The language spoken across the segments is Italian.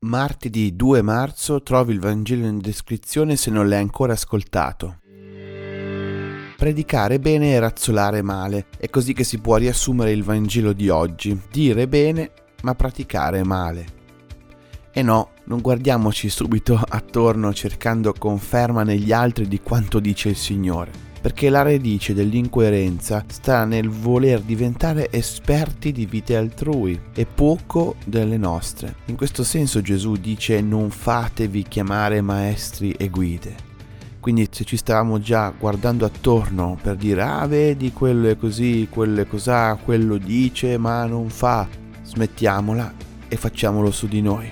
Martedì 2 marzo trovi il Vangelo in descrizione se non l'hai ancora ascoltato. Predicare bene e razzolare male. È così che si può riassumere il Vangelo di oggi. Dire bene ma praticare male. E no, non guardiamoci subito attorno cercando conferma negli altri di quanto dice il Signore perché la radice dell'incoerenza sta nel voler diventare esperti di vite altrui e poco delle nostre. In questo senso Gesù dice non fatevi chiamare maestri e guide. Quindi se ci stavamo già guardando attorno per dire ah vedi quello è così, quello è cos'ha, quello dice ma non fa, smettiamola e facciamolo su di noi.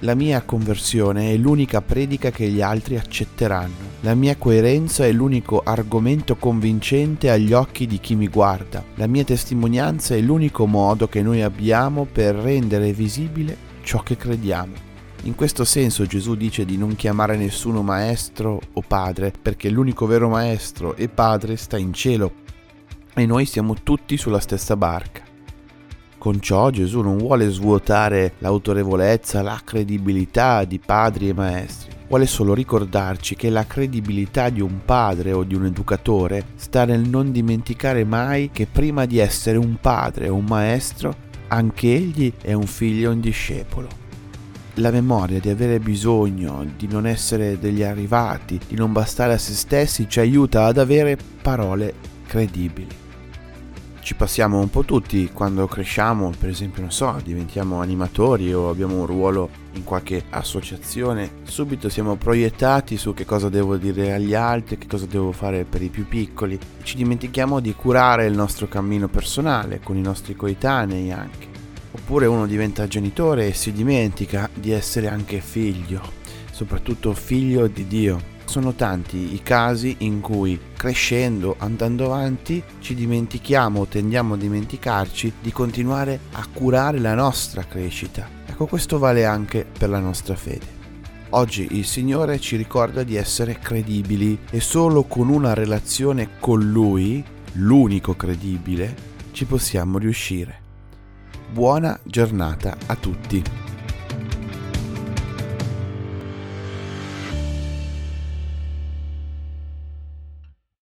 La mia conversione è l'unica predica che gli altri accetteranno. La mia coerenza è l'unico argomento convincente agli occhi di chi mi guarda. La mia testimonianza è l'unico modo che noi abbiamo per rendere visibile ciò che crediamo. In questo senso Gesù dice di non chiamare nessuno maestro o padre, perché l'unico vero maestro e padre sta in cielo e noi siamo tutti sulla stessa barca. Con ciò Gesù non vuole svuotare l'autorevolezza, la credibilità di padri e maestri, vuole solo ricordarci che la credibilità di un padre o di un educatore sta nel non dimenticare mai che prima di essere un padre o un maestro, anche egli è un figlio e un discepolo. La memoria di avere bisogno, di non essere degli arrivati, di non bastare a se stessi ci aiuta ad avere parole credibili ci passiamo un po' tutti. Quando cresciamo, per esempio, non so, diventiamo animatori o abbiamo un ruolo in qualche associazione, subito siamo proiettati su che cosa devo dire agli altri, che cosa devo fare per i più piccoli. Ci dimentichiamo di curare il nostro cammino personale con i nostri coetanei anche. Oppure uno diventa genitore e si dimentica di essere anche figlio, soprattutto figlio di Dio sono tanti i casi in cui crescendo, andando avanti, ci dimentichiamo, tendiamo a dimenticarci di continuare a curare la nostra crescita. Ecco, questo vale anche per la nostra fede. Oggi il Signore ci ricorda di essere credibili e solo con una relazione con Lui, l'unico credibile, ci possiamo riuscire. Buona giornata a tutti.